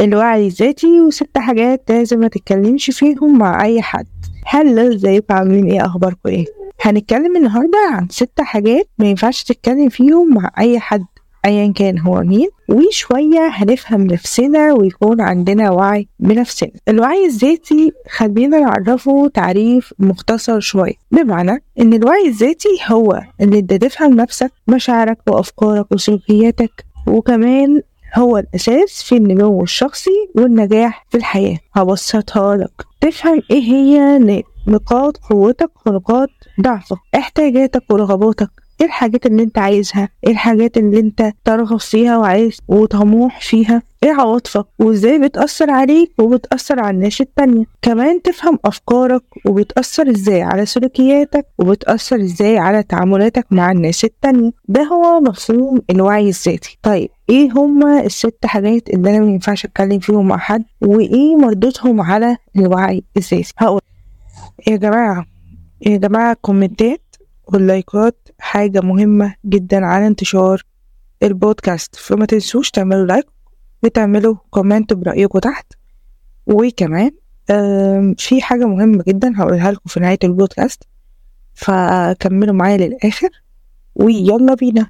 الوعي الذاتي وست حاجات لازم ما تتكلمش فيهم مع أي حد. هلا ازيكم عاملين إيه أخباركم إيه؟ هنتكلم النهارده عن ست حاجات ما ينفعش تتكلم فيهم مع أي حد ايا كان هو مين وشوية هنفهم نفسنا ويكون عندنا وعي بنفسنا. الوعي الذاتي خلينا نعرفه تعريف مختصر شوية. بمعنى إن الوعي الذاتي هو إن أنت تفهم نفسك مشاعرك وأفكارك وسلوكياتك وكمان هو الأساس في النمو الشخصي والنجاح في الحياة. هبسطها لك. تفهم إيه هي نقاط قوتك ونقاط ضعفك. احتياجاتك ورغباتك. إيه الحاجات اللي أنت عايزها؟ إيه الحاجات اللي أنت ترغب فيها وعايز وطموح فيها؟ إيه عواطفك وازاي بتأثر عليك وبتأثر على الناس التانية؟ كمان تفهم أفكارك وبتأثر إزاي على سلوكياتك وبتأثر إزاي على تعاملاتك مع الناس التانية. ده هو مفهوم الوعي الذاتي. طيب إيه هما الست حاجات اللي أنا مينفعش أتكلم فيهم مع حد؟ وإيه مردودهم على الوعي الذاتي؟ هقول. يا جماعة يا جماعة ال commentات وال likeات حاجة مهمة جدا على انتشار البودكاست فما تنسوش تعملوا like وتعملوا comment برأيكم تحت وكمان في حاجة مهمة جدا هقولها لكم في نهاية البودكاست فكملوا معايا للآخر ويلا بينا.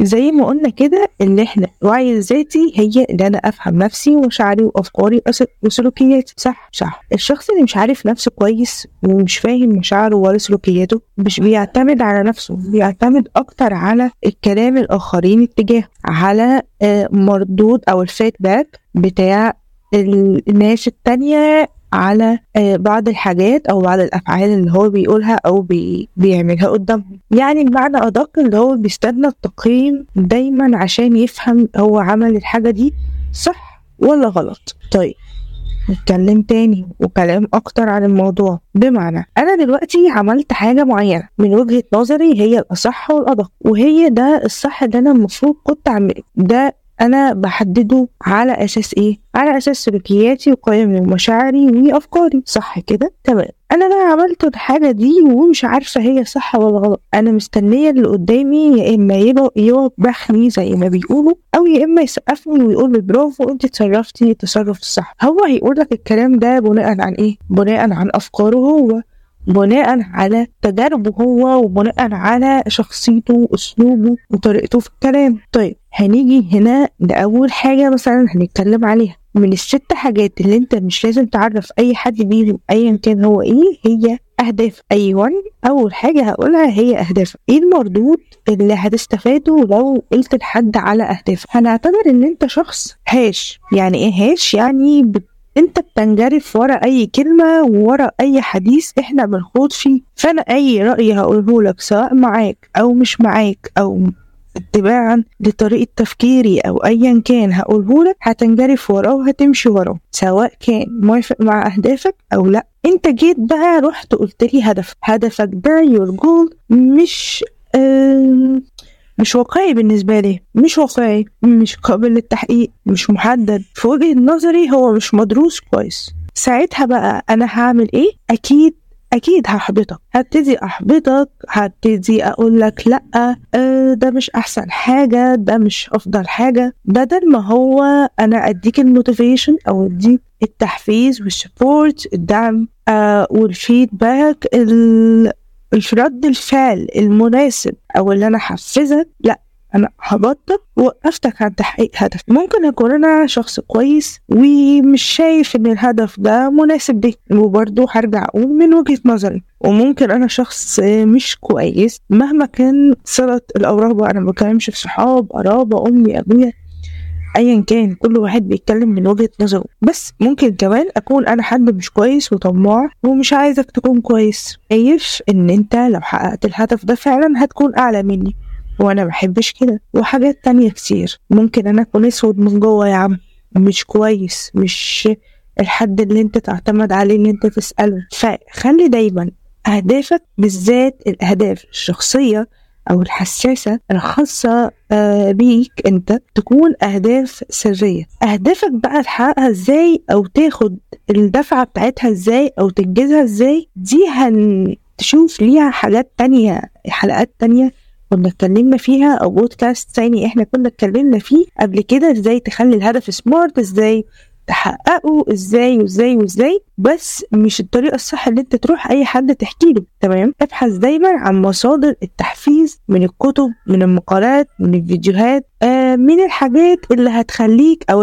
زي ما قلنا كده ان إحنا الوعي الذاتي هي ان أنا افهم نفسي ومشاعري وافكاري وسلوكياتي. صح صح. الشخص اللي مش عارف نفسه كويس ومش فاهم مشاعره ولا سلوكياته مش بيعتمد على نفسه بيعتمد أكتر على الكلام الآخرين اتجاهه على مردود أو الفيدباك بتاع الناس التانية على بعض الحاجات أو بعض الأفعال اللي هو بيقولها أو بي بيعملها قدامهم. يعني بمعنى أدق اللي هو بيستنى التقييم دايما عشان يفهم هو عمل الحاجة دي صح ولا غلط. طيب نتكلم تاني وكلام أكتر عن الموضوع. بمعنى أنا دلوقتي عملت حاجة معينة من وجهة نظري هي الأصح والأدق وهي ده الصح اللي أنا المفروض كنت أعمله. ده أنا بحدده على أساس إيه؟ على أساس سلوكياتي وقيمي ومشاعري وأفكاري. صح كده؟ تمام. أنا بقى عملت الحاجة دي ومش عارفة هي صح ولا غلط. أنا مستنية اللي قدامي يا إما يوبخني زي ما بيقولوا أو يا إما يسقفني ويقول لي برافو أنت تصرفتي التصرف الصح. هو هيقول لك الكلام ده بناء عن إيه؟ بناء عن أفكاره هو. بناء على تجاربه هو وبناء على شخصيته وأسلوبه وطريقته في الكلام. طيب هنيجي هنا لأول حاجة مثلا هنتكلم عليها. من الست حاجات اللي أنت مش لازم تعرف أي حد بيهم ايا كان هو إيه هي أهداف. أيوه أول حاجة هقولها هي اهدافك إيه المردود اللي هتستفاده لو قلت لحد على اهدافك هنعتبر إن أنت شخص هاش. يعني إيه هاش؟ يعني بت انت بتنجرف ورا اي كلمة ورا اي حديث إحنا بنخوض فيه. فانا اي رأي هقوله لك سواء معاك أو مش معاك أو اتباعا لطريقة تفكيري أو ايا كان هقوله لك هتنجرف وراه وهتمشي وراه سواء كان موافق مع اهدافك أو لا. انت جيت بقى رحت قلت لي هدف هدفك ده your goal مش آه مش واقعي بالنسبة لي مش واقعي مش قابل للتحقيق مش محدد. في وجهة نظري هو مش مدروس كويس. ساعتها بقى أنا هعمل إيه؟ أكيد أكيد هحبطك. هبتدي أحبطك هبتدي أقول لك لأ آه ده مش أحسن حاجة ده مش أفضل حاجة. بدل ما هو أنا أديك ال motivation أو أديك التحفيز وال support الدعم آه وال feedback رد الفعل المناسب أو اللي أنا حفزك لأ أنا هبطك ووقفتك عن تحقيق هدف. ممكن أكون أنا شخص كويس ومش شايف إن الهدف ده مناسب ليك وبرضه هرجع أقول من وجهة نظري. وممكن أنا شخص مش كويس مهما كان صلة القرابة أنا ما بتكلمش في صحاب قرابة أمي أبويا ايا كان كل واحد بيتكلم من وجهة نظره. بس ممكن كمان أكون أنا حد مش كويس وطماع ومش عايزك تكون كويس. شايف إن أنت لو حققت الهدف ده فعلا هتكون أعلى مني. وأنا محبش كده. وحاجات تانية كتير. ممكن أنا أكون أسود من جوه يا عم. مش كويس. مش الحد اللي أنت تعتمد عليه إن أنت تسأله. فخلي دايما أهدافك بالذات الأهداف الشخصية أو الحساسة الخاصة بيك أنت تكون أهداف سرية. أهدافك بقى تحققها إزاي أو تاخد الدفعة بتاعتها إزاي أو تنجزها إزاي؟ دي هنشوف ليها حاجات تانية حلقات تانية كنا اتكلمنا فيها أو بودكاست تاني إحنا كنا اتكلمنا فيه قبل كده إزاي تخلي الهدف سمارت إزاي تحققه إزاي وازاي وازاي بس مش الطريقة الصح ان انت تروح اي حد تحكي له تمام؟ ابحث دايما عن مصادر التحفيز من الكتب من المقالات من الفيديوهات آه من الحاجات اللي هتخليك أو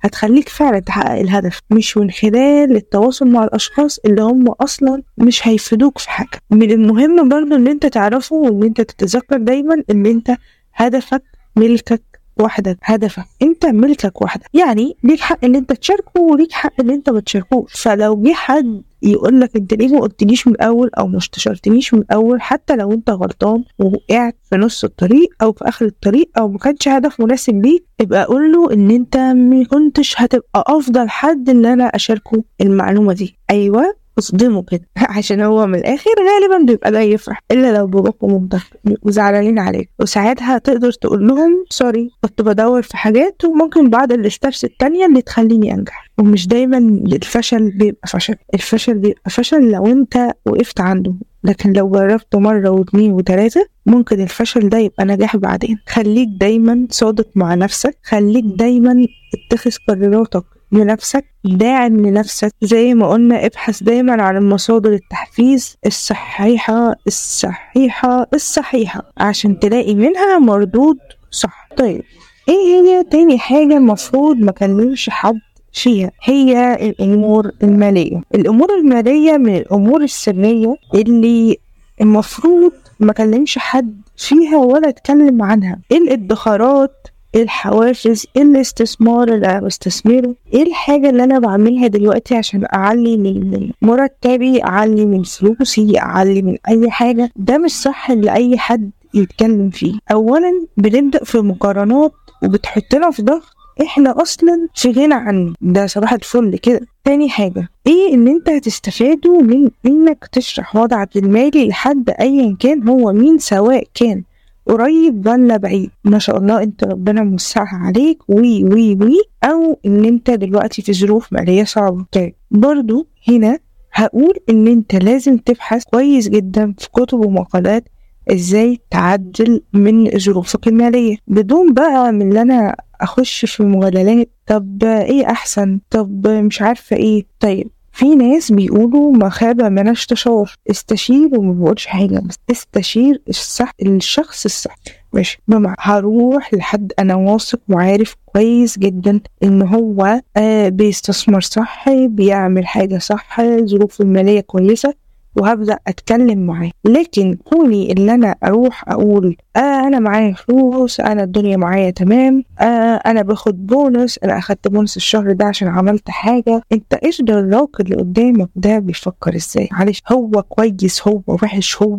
هتخليك فعلا تحقق الهدف مش من خلال التواصل مع الأشخاص اللي هم أصلا مش هيفيدوك في حاجة. من المهم برضه إن أنت تعرفه وإن أنت تتذكر دايما إن أنت هدفك ملكك وحدك هدفك انت ملكك وحدك يعني ليك حق ان انت تشاركه وليك حق ان انت ما تشاركوش. فلو جه حد يقول لك انت ليه ما قلتليش من الأول أو ما استشرتنيش من الأول حتى لو انت غلطان ووقعت في نص الطريق أو في آخر الطريق أو ما كانش هدف مناسب ليك ابقى قول له إن انت ما كنتش هتبقى أفضل حد إن أنا أشاركه المعلومة دي. أيوه. اصدمه كده. عشان هو من الآخر غالبا بيبقى جاي يفرح إلا لو باباك ومامتك بيبقوا زعلانين عليك. وساعتها تقدر تقول لهم sorry كنت بدور في حاجات وممكن بعض ال steps التانية اللي تخليني أنجح. ومش دايما الفشل بيبقى فشل. الفشل بيبقى فشل لو أنت وقفت عنده. لكن لو جربت مرة واثنين وثلاثة ممكن الفشل ده يبقى نجاح بعدين. خليك دايما صادق مع نفسك. خليك دايما اتخذ قراراتك لنفسك داعم لنفسك. زي ما قلنا ابحث دايما عن المصادر التحفيز الصحيحة الصحيحة الصحيحة عشان تلاقي منها مردود صح. طيب إيه هي تاني حاجة المفروض ما كلمش حد فيها؟ هي الأمور المالية. الأمور المالية من الأمور السرية اللي المفروض ما كلمش حد فيها ولا اتكلم عنها. الادخارات الحوافز إيه الاستثمار اللي أنا بستثمره إيه الحاجة اللي أنا بعملها دلوقتي عشان اعلي من مرتبي اعلي من فلوسي اعلي من اي حاجة. ده مش صح لاي حد يتكلم فيه. اولا بنبدأ في مقارنات وبتحطنا في ضغط. إحنا أصلا في غنى عنه ده صباح الفل كده. تاني حاجة إيه إن أنت هتستفاده من إنك تشرح وضعك المالي لحد ايا كان هو مين سواء كان. قريب ولا بعيد. ما شاء الله انت ربنا موسعها عليك. وي وي وي. أو إن أنت دلوقتي في ظروف مالية صعبة. طيب برضو هنا هقول إن أنت لازم تبحث كويس جدا في كتب ومقالات إزاي تعدل من ظروفك المالية. بدون بقى من اللي أنا أخش في مجادلات طب إيه أحسن؟ طب مش عارفة إيه. طيب في ناس بيقولوا ما خاب من استشار استشير وما بقولش حاجة بس استشير الصح الشخص الصح. مش بمعنى هروح لحد أنا واثق وعارف كويس جدا إن هو آه بيستثمر صح بيعمل حاجة صح ظروفه المالية كويسة وهبدأ أتكلم معاه لكن كوني إن أنا أروح أقول آه أنا معايا فلوس أنا الدنيا معايا تمام آه أنا باخد بونص أنا أخدت بونص الشهر ده عشان عملت حاجة. أنت إيش دراك اللي قدامك ده بيفكر إزاي؟ معلش هو كويس هو وحش هو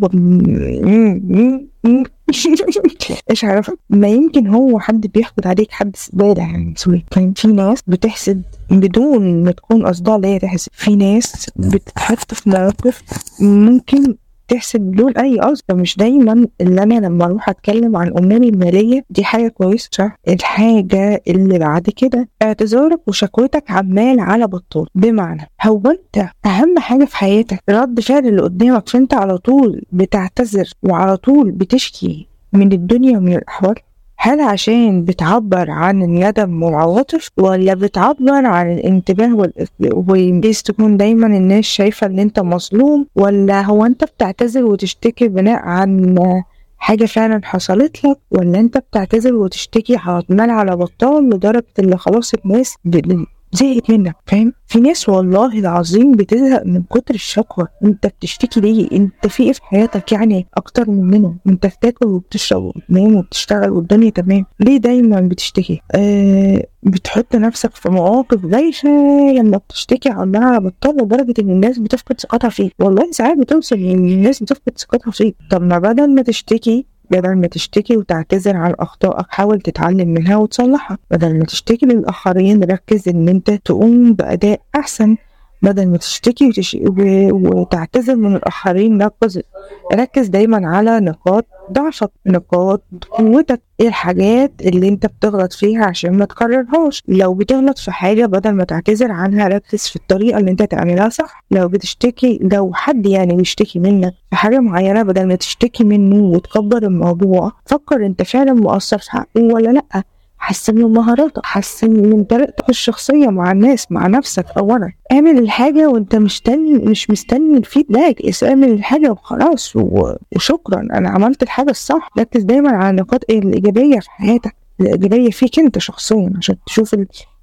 إيش عرفك ما يمكن هو حد بيحقد عليك حد زباله يعني. sorry. في ناس بتحسد بدون ما تكون قصدها لا تحسد. في ناس بتتحط في مواقف ممكن تحسب بدون أي قصد. مش دايما اللي أنا لما أروح أتكلم عن اموري الماليه دي حاجة كويسة. صح الحاجة اللي بعد كده اعتذارك وشكوتك عمال على بطال بمعنى هو أنت أهم حاجة في حياتك؟ رد فعل اللي قدامك فأنت على طول بتعتذر وعلى طول بتشكي من الدنيا ومن الأحوال؟ هل عشان بتعبر عن الندم والعواطف ولا بتعبر عن الانتباه وبيس تكون دايما الناس شايفة إن أنت مظلوم ولا هو أنت بتعتذر وتشتكي بناء عن حاجة فعلا حصلت لك ولا أنت بتعتذر وتشتكي عمال على بطال لدرجة اللي خلاص الناس زهقت منك فاهم؟ في ناس والله العظيم بتزهق من كتر الشكوى. انت بتشتكي ليه؟ انت في إيه في حياتك يعني أكتر مننا انت بتاكل وبتشرب وبتنام وبتشتغل والدنيا تمام. ليه دايما بتشتكي؟ آه بتحط نفسك في مواقف بايخة لما بتشتكي عنها بطال لدرجة إن الناس بتفقد ثقتها فيك. والله ساعات بتوصل إن الناس بتفقد ثقتها فيك. طب ما بدل ما تشتكي بدل ما تشتكي وتعتذر عن أخطائك حاول تتعلم منها وتصلحها. بدل ما تشتكي للآخرين ركز إن أنت تقوم بأداء أحسن. بدل ما تشتكي وتش... وتعتذر من الآخرين ركز ركز دايما على نقاط ضعفك نقاط قوتك. إيه الحاجات اللي أنت بتغلط فيها عشان ما تكررهاش؟ لو بتغلط في حاجة بدل ما تعتذر عنها ركز في الطريقة اللي أنت تعملها صح. لو بتشتكي لو حد يعني بيشتكي منك في حاجة معينة بدل ما تشتكي منه وتكبر الموضوع فكر أنت فعلا مقصر في حقه ولا لأ. حسن من مهاراتك حسن من طريقتك الشخصية مع الناس مع نفسك أولا. اعمل الحاجة وأنت مستني مش مستني الفيدباك اعمل الحاجة وخلاص. وشكرا أنا عملت الحاجة الصح. ركز دايما على النقاط الإيجابية في حياتك الإيجابية فيك أنت شخصيا عشان تشوف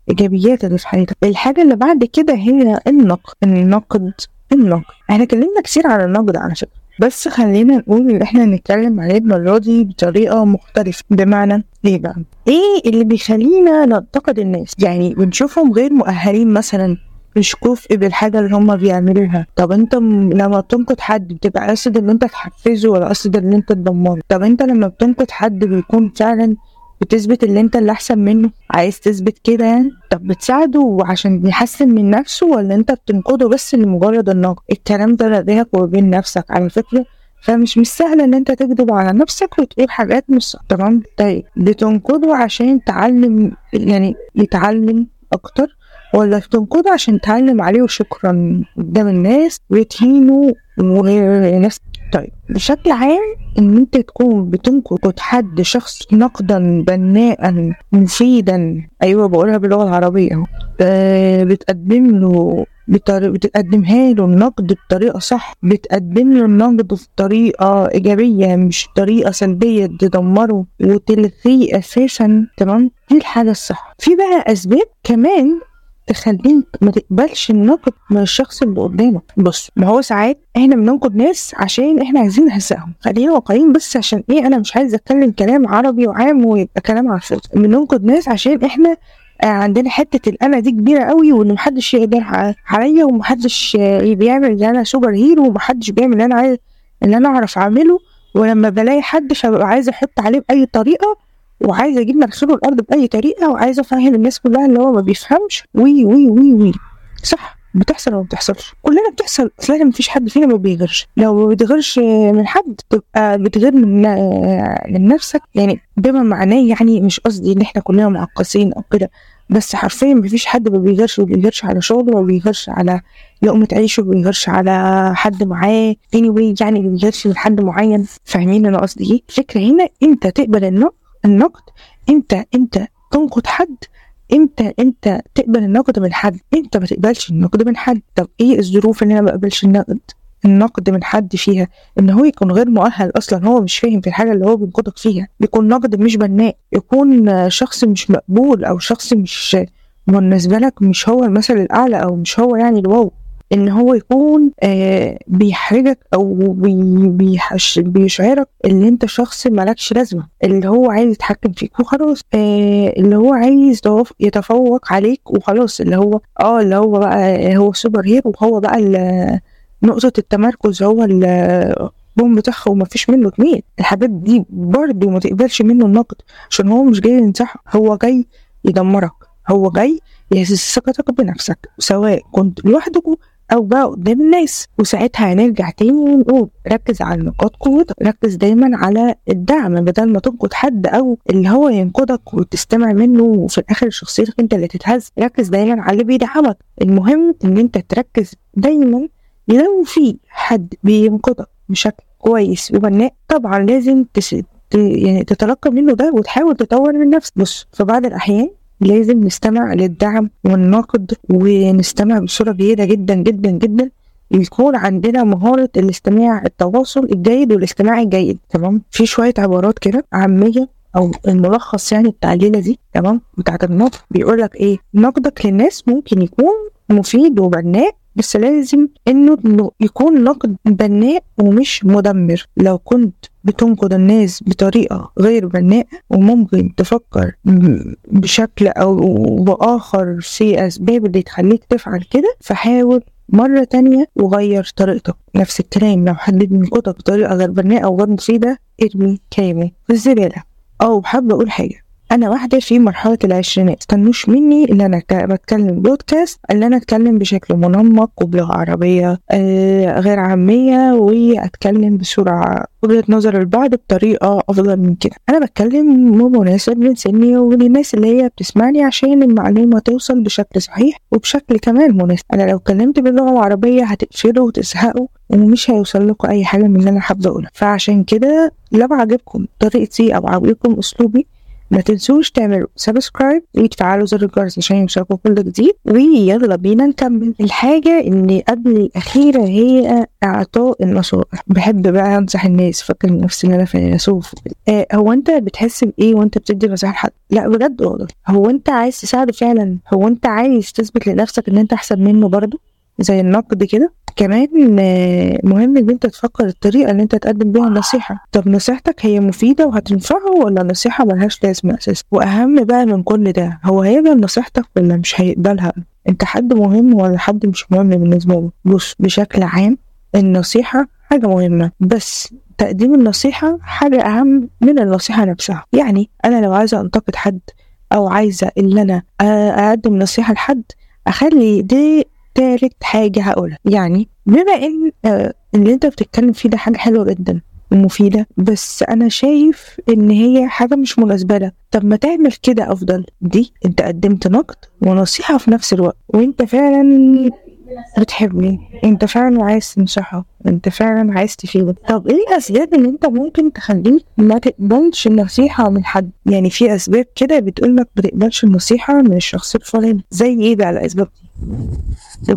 الإيجابيات اللي في حياتك. الحاجة اللي بعد كده هي النقد النقد النقد. إحنا اتكلمنا كتير عن النقد على فكرة. بس خلينا نقول إن إحنا نتكلم عليه المرة دي بطريقة مختلفة بمعنى إيه بقى؟ إيه اللي بيخلينا ننتقد الناس؟ يعني بنشوفهم غير مؤهلين مثلا مش كفء بالحاجة اللي هما بيعملوها طب أنت. لما بتنقد حد بتبقى قاصد إن أنت تحفزه ولا قاصد إن أنت تدمره طب أنت لما بتنقد حد بيكون فعلا بتثبت اللي انت اللي أحسن منه. عايز تثبت كده يعني؟ طب بتساعده عشان يحسن من نفسه ولا انت بتنقده بس لمجرد النقد الكلام ده لديك وبين نفسك؟ على فكرة فمش مش سهل إن انت تكذب على نفسك وتقول حاجات مش صح. تمام؟ طيب بتنقده عشان تعلم يعني يتعلم أكتر ولا بتنقده عشان تعلم عليه وشكرا قدام الناس وتهينه وناس طيب بشكل عام إن أنت تكون بتنقد حد شخص نقدا بناء مفيدا أيوه بقولها باللغة العربية آه بتقدم له بطريقة بتقدمها له النقد بطريقة صح بتقدم له النقد بطريقة إيجابية مش طريقة سلبية تدمره وتلغيه أساسا تمام؟ دي الحاجة الصح. في بقى أسباب كمان تخليك ما تقبلش النقد من الشخص اللي قدامك. بص ما هو ساعات إحنا بننقد ناس عشان إحنا عايزين نهزقهم. خلينا واقعيين بس عشان إيه أنا مش عايز اتكلم كلام عربي وعام ويبقى كلام الفاضي. بننقد ناس عشان إحنا عندنا حتة الأنا دي كبيرة قوي وإن محدش يقدر عليا ومحدش بيعمل اللي أنا سوبر هيرو ومحدش بيعمل اللي أنا عايز اللي أنا أعرف أعمله. ولما بلاقي حد فببقى عايزه أحط عليه بأي طريقة وعايزة أجيب مناخيره الأرض بأي طريقة وعايزة أفهم الناس كلها اللي هو ما بيفهمش. وي وي وي وي. صح بتحصل ولا ما بتحصلش؟ كلنا بتحصل. اصل ما فيش حد فينا ما بيغيرش. لو ما بتغيرش من حد تبقى بتغير من من نفسك. يعني بما معناه يعني مش قصدي إن إحنا كلنا معقدين أو كده. بس حرفيا ما فيش حد ما بيغيرش ما بيغيرش على شغله ما بيغيرش على لقمة عيشه ما بيغيرش على حد معاه. Anyway يعني ما بيغيرش لحد معين. فاهمين أنا قصدي إيه؟ الفكرة هنا أنت تقبل النقد النقد. انت انت تنقد حد انت انت تقبل النقد من حد. انت ما تقبلش النقد من حد. طب إيه الظروف اللي أنا ما بقبلش النقد؟ النقد من حد فيها. ان هو يكون غير مؤهل أصلا. هو مش فاهم في الحاجة اللي هو بينقدك فيها. يكون نقد مش بناء. يكون شخص مش مقبول أو شخص مش بالنسبة لك مش هو المثل الأعلى أو مش هو يعني الواو. إن هو يكون آه بيحرجك أو بيشعرك إن أنت شخص مالكش لازمة. اللي هو عايز يتحكم فيك وخلاص. آه اللي هو عايز يتفوق عليك وخلاص. اللي هو آه اللي هو بقى هو سوبر هيرو. وهو بقى نقطة التمركز هو البوم بتاعها وما فيش منه اتنين. الحاجات دي برضه ما تقبلش منه النقد. عشان هو مش جاي ينصحك. هو جاي يدمرك. هو جاي يهز ثقتك بنفسك. سواء كنت لوحدكوا أو بقى قدام الناس وساعتها هنرجع تاني ونقول ركز على نقاط قوتك ركز دايما على الدعم بدل ما تنقد حد أو اللي هو ينقدك وتستمع منه وفي الآخر شخصيتك أنت اللي تتهز. ركز دايما على اللي بيدعمك. المهم إن أنت تركز دايما لو في حد بينقدك بشكل كويس وبناء طبعا لازم تس... يعني تتلقى منه ده وتحاول تطور من نفسك. بص في بعض الأحيان لازم نستمع للدعم والنقد ونستمع بصورة جيدة جدا جدا جدا. يكون عندنا مهارة الاستماع التواصل الجيد والاستماع الجيد. تمام؟ في شوية عبارات كده عامية أو الملخص يعني بتاع الليلة دي. تمام؟ بتاعت النقد. بيقول لك إيه؟ نقدك للناس ممكن يكون مفيد وبناء بس لازم إنه يكون نقد بناء ومش مدمر. لو كنت بتنقد الناس بطريقة غير بناءة وممكن تفكر بشكل أو بآخر في أسباب اللي تخليك تفعل كده فحاول مرة تانية وغير طريقتك. نفس الكلام لو حد بينقدك بطريقة غير بناءة أو غير مفيدة ارمي كلامه في الزبالة. أو حابة أقول حاجة. أنا واحدة في مرحلة العشرينات. استنوش مني ان أنا بتكلم بودكاست ان أنا أتكلم بشكل منمق وبلغة عربية آه غير عامية وأتكلم بسرعة وجهة نظر البعض بطريقة أفضل من كده. أنا بتكلم مناسب من سني وللناس اللي هي بتسمعني عشان المعلومة توصل بشكل صحيح وبشكل كمان مناسب. أنا لو اتكلمت باللغة العربية هتقفلوا وتزهقوا ومش هيوصل لكم أي حاجة من اللي أنا حابة اقولها فعشان كده لو عجبكم طريقتي أو عجبكم أسلوبي ما تنسوش تعملوا سبسكرايب وتفعلوا زر الجرس عشان يوصلكم كل جديد. ويلا بينا نكمل. الحاجة اللي قبل الأخيرة هي إعطاء النصائح بحب بقى أنصح الناس فاكر نفسي إن أنا فيلسوف آه هو أنت بتحس بإيه وأنت بتدي نصائح لحد؟ لا بجد والله. هو أنت عايز تساعده فعلا؟ هو أنت عايز تثبت لنفسك إن أنت أحسن منه برضه؟ زي النقد كده. كمان آه، مهم إن أنت تفكر الطريقة اللي أنت تقدم بيها النصيحة. طب نصيحتك هي مفيدة وهتنفعه ولا نصيحة ملهاش لازمة أساسا؟ وأهم بقى من كل ده هو هيقبل نصيحتك ولا مش هيقبلها؟ أنت حد مهم ولا حد مش مهم بالنسبة له بص بشكل عام النصيحة حاجة مهمة بس تقديم النصيحة حاجة أهم من النصيحة نفسها. يعني أنا لو عايزة أنتقد حد أو عايزة إن أنا آه، أقدم نصيحة لحد أخلي دي تالت حاجة هقولها. يعني بما إن آه اللي أنت بتتكلم فيه ده حاجة حلوة جدا ومفيدة بس أنا شايف إن هي حاجة مش مناسبة لك طب ما تعمل كده أفضل. دي أنت قدمت نقد ونصيحة في نفس الوقت. وأنت فعلا بتحبني. أنت فعلا عايز تنصحه. أنت فعلا عايز تفيده. طب إيه الأسباب اللي أنت ممكن تخليك ما تقبلش النصيحة من حد؟ يعني في أسباب كده بتقول لك ما تقبلش النصيحة من الشخص الفلاني. زي إيه بقى الأسباب دي؟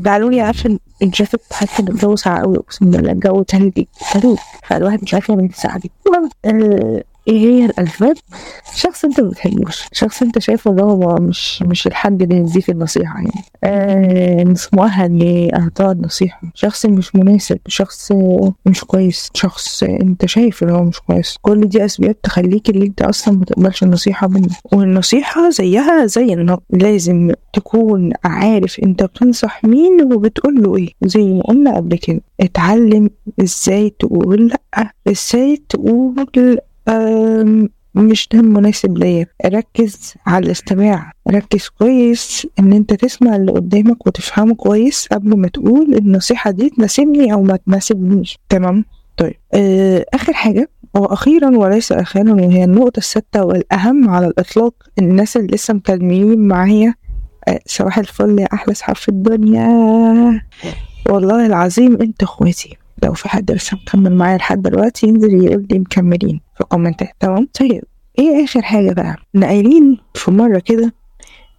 قالوا لي عارفة الجاكيت حتى الجو ساقع قوي أقسم بالله الجو تلجي تلج. فالواحد مش عارف يعمل في الساعة دي. إيه هي الاسباب شخص أنت ما بتحبوش شخص أنت شايفه اللي هو مش مش الحد اللي يديك النصيحة يعني. آه مش مؤهل لاعطاء النصيحه شخص مش مناسب شخص مش كويس شخص أنت شايف إن هو مش كويس. كل دي أسباب تخليك اللي أنت أصلا ما تقبلش النصيحة منه. والنصيحة زيها زي النقد. لازم تكون عارف أنت بتنصح مين وبتقول له إيه. زي ما قلنا قبل كده اتعلم إزاي تقول لأ إزاي تقول مش ده مناسب ليا. ركز على الاستماع. ركز كويس إن أنت تسمع اللي قدامك وتفهمه كويس قبل ما تقول النصيحة دي تناسبني أو ما تناسبنيش. تمام؟ طيب. آه آخر حاجة وأخيرا وليس أخيرا وهي النقطة السادسة والأهم على الإطلاق الناس اللي لسه مكلمين معايا. آه صباح الفل يا أحلى صحاب في الدنيا. والله العظيم أنت إخواتي. لو في حد لسه مكمل معايا لحد دلوقتي ينزل يقول لي مكملين. في الكومنتات تمام؟ طيب إيه آخر حاجة بقى؟ ناقلين في مرة كده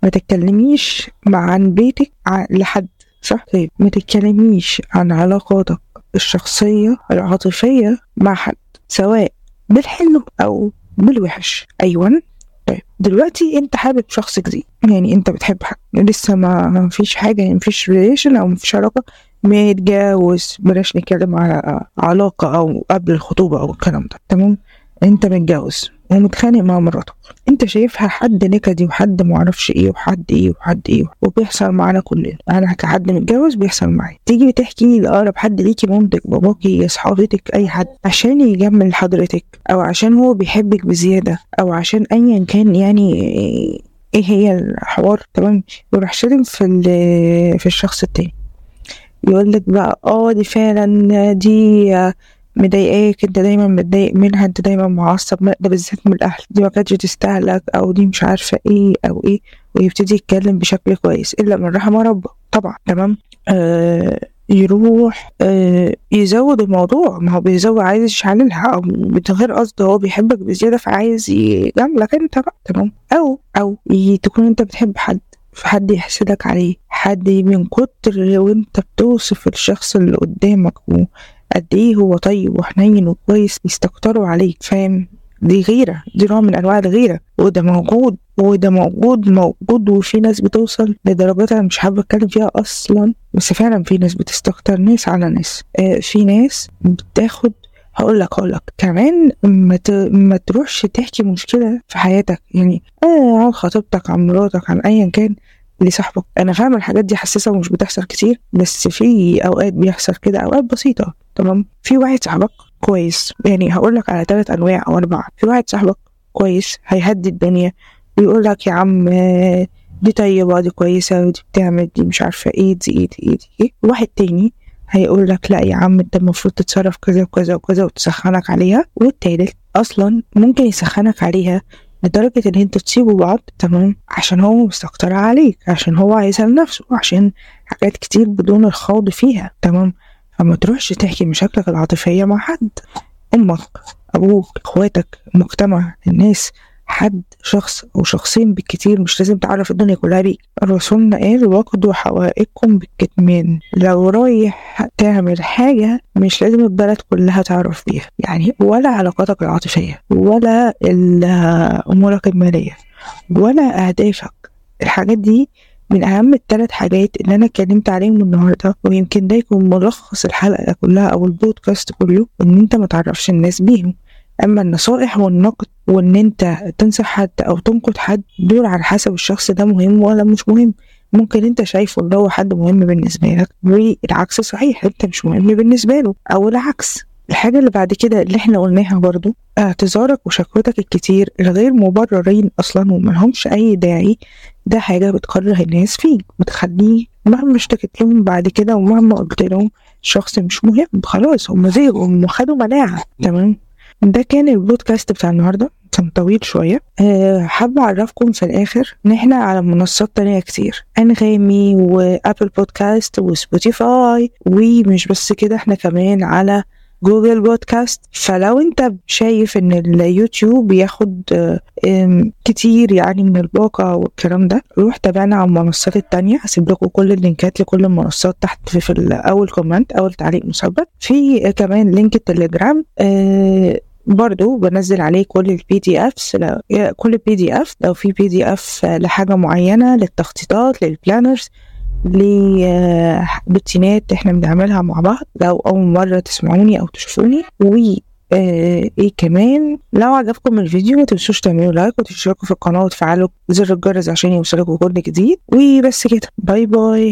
ما تتكلميش عن بيتك لحد صح؟ طيب ما تتكلميش عن علاقاتك الشخصية العاطفية مع حد سواء بالحلو أو بالوحش. أيوه. طيب دلوقتي أنت حابب شخص جديد يعني أنت بتحب حد لسه ما فيش حاجة يعني مفيش relation أو مفيش علاقة متجوز بلاش نتكلم على علاقة أو قبل الخطوبة أو الكلام ده. تمام؟ أنت متجوز ومتخانق مع مراتك. أنت شايفها حد نكدي وحد معرفش إيه وحد إيه وحد إيه وبيحصل معانا كلنا. أنا كحد متجوز بيحصل معايا. تيجي تحكي لأقرب حد ليكي مامتك باباكي صحابتك أي حد عشان يجمل حضرتك أو عشان هو بيحبك بزيادة أو عشان أيا كان يعني إيه هي الحوار. تمام؟ يروح شتم في في الشخص التاني. يقول لك بقى آه دي فعلا دي آه، مضايقاك أنت دايما متضايق منها أنت دايما معصب ده بالذات من الأهل دي ما كانتش تستاهلك أو دي مش عارفة إيه أو إيه ويبتدي يتكلم بشكل كويس إلا من رحم ربه. طبعا تمام؟ آه يروح آه يزود الموضوع. ما هو بيزود عايز يشعللها أو من غير قصد هو بيحبك بزيادة فعايز يجاملك أنت بقى تمام؟ أو أو تكون أنت بتحب حد. فحد يحسدك عليه حد من كتر وانت بتوصف الشخص اللي قدامك وقد إيه هو طيب وحنين وكويس يستكتروا عليك فاهم؟ دي غيرة دي نوع من أنواع الغيرة. وده موجود وده موجود موجود وفي ناس بتوصل لدرجات أنا مش حابة أتكلم فيها أصلا بس فعلا في ناس بتستكتر ناس على ناس. آه في ناس بتاخد هقول لك هقول لك. كمان ما. ما تروحش تحكي مشكلة في حياتك. يعني آه عن خطيبتك عن مراتك عن ايا كان. لصاحبك. أنا فاهم الحاجات دي حساسة ومش بتحصل كتير بس في أوقات بيحصل كده أوقات بسيطة. تمام؟ في واحد صاحبك كويس يعني هقول لك على ثلاث أنواع أو أربعة. في واحد صاحبك كويس هيهدي الدنيا ويقول لك يا عم دي طيبة دي كويسة ودي بتعمل دي مش عارفة إيه دي إيه دي إيه دي إيه. واحد تاني هيقول لك لا يا عم أنت المفروض تتصرف كذا وكذا وكذا وتسخنك عليها. والتالت أصلا ممكن يسخنك عليها لدرجة إن أنتوا تسيبوا بعض تمام؟ عشان هو مستكتر عليك عشان هو عايزها لنفسه عشان حاجات كتير بدون الخوض فيها تمام؟ فما تروحش تحكي مشاكلك العاطفية مع حد. أمك أبوك إخواتك المجتمع الناس. حد شخص أو شخصين بالكتير مش لازم تعرف الدنيا كلها بيك الرسول قال واخدوا حوائجكم بالكتمان لو رايح تعمل حاجة مش لازم البلد كلها تعرف بيها. يعني ولا علاقاتك العاطفية ولا أمورك المالية ولا أهدافك. الحاجات دي من أهم الثلاث حاجات اللي أنا اتكلمت عليهم النهارده. ويمكن ده يكون ملخص الحلقة كلها أو البودكاست كله إن أنت ما تعرفش الناس بيهم. أما النصائح والنقد وإن أنت تنصح حد أو تنقد حد دول على حسب الشخص ده مهم ولا مش مهم. ممكن أنت شايفه إن هو حد مهم بالنسبة لك والعكس صحيح أنت مش مهم بالنسبة له أو العكس. الحاجة اللي بعد كده اللي إحنا قلناها برضو اعتذارك وشكوتك الكتير الغير مبررين أصلا وملهمش أي داعي ده حاجة بتكره الناس فيك بتخليه مهما اشتكيت لهم بعد كده ومهما قلت لهم الشخص مش مهم خلاص هم زهقوا هم خدوا مناعة تمام؟ ده كان البودكاست بتاع النهارده كان طويل شوية. أه حابة أعرفكم في الآخر إن إحنا على منصات تانية كتير. أنغامي وأبل بودكاست وسبوتيفاي ومش بس كده إحنا كمان على جوجل بودكاست. فلو أنت شايف إن اليوتيوب بياخد آه، كتير يعني من الباقة والكلام ده روح تابعنا على المنصات التانية. هسيب لكم كل اللينكات لكل المنصات تحت في, في أول comment أول تعليق مثبت في كمان link التليجرام آه، برضو بنزل عليه كل ال PDFs كل ال PDF لو في PDF لحاجة معينة للتخطيطات لل planners لروتينات إحنا بنعملها مع بعض. لو أول مرة تسمعوني أو تشوفوني و آه إيه كمان لو عجبكم الفيديو ما تنسوش تعملوا like وتشتركوا في القناة وتفعلوا زر الجرس عشان يوصلكوا كل جديد. وبس كده. bye bye.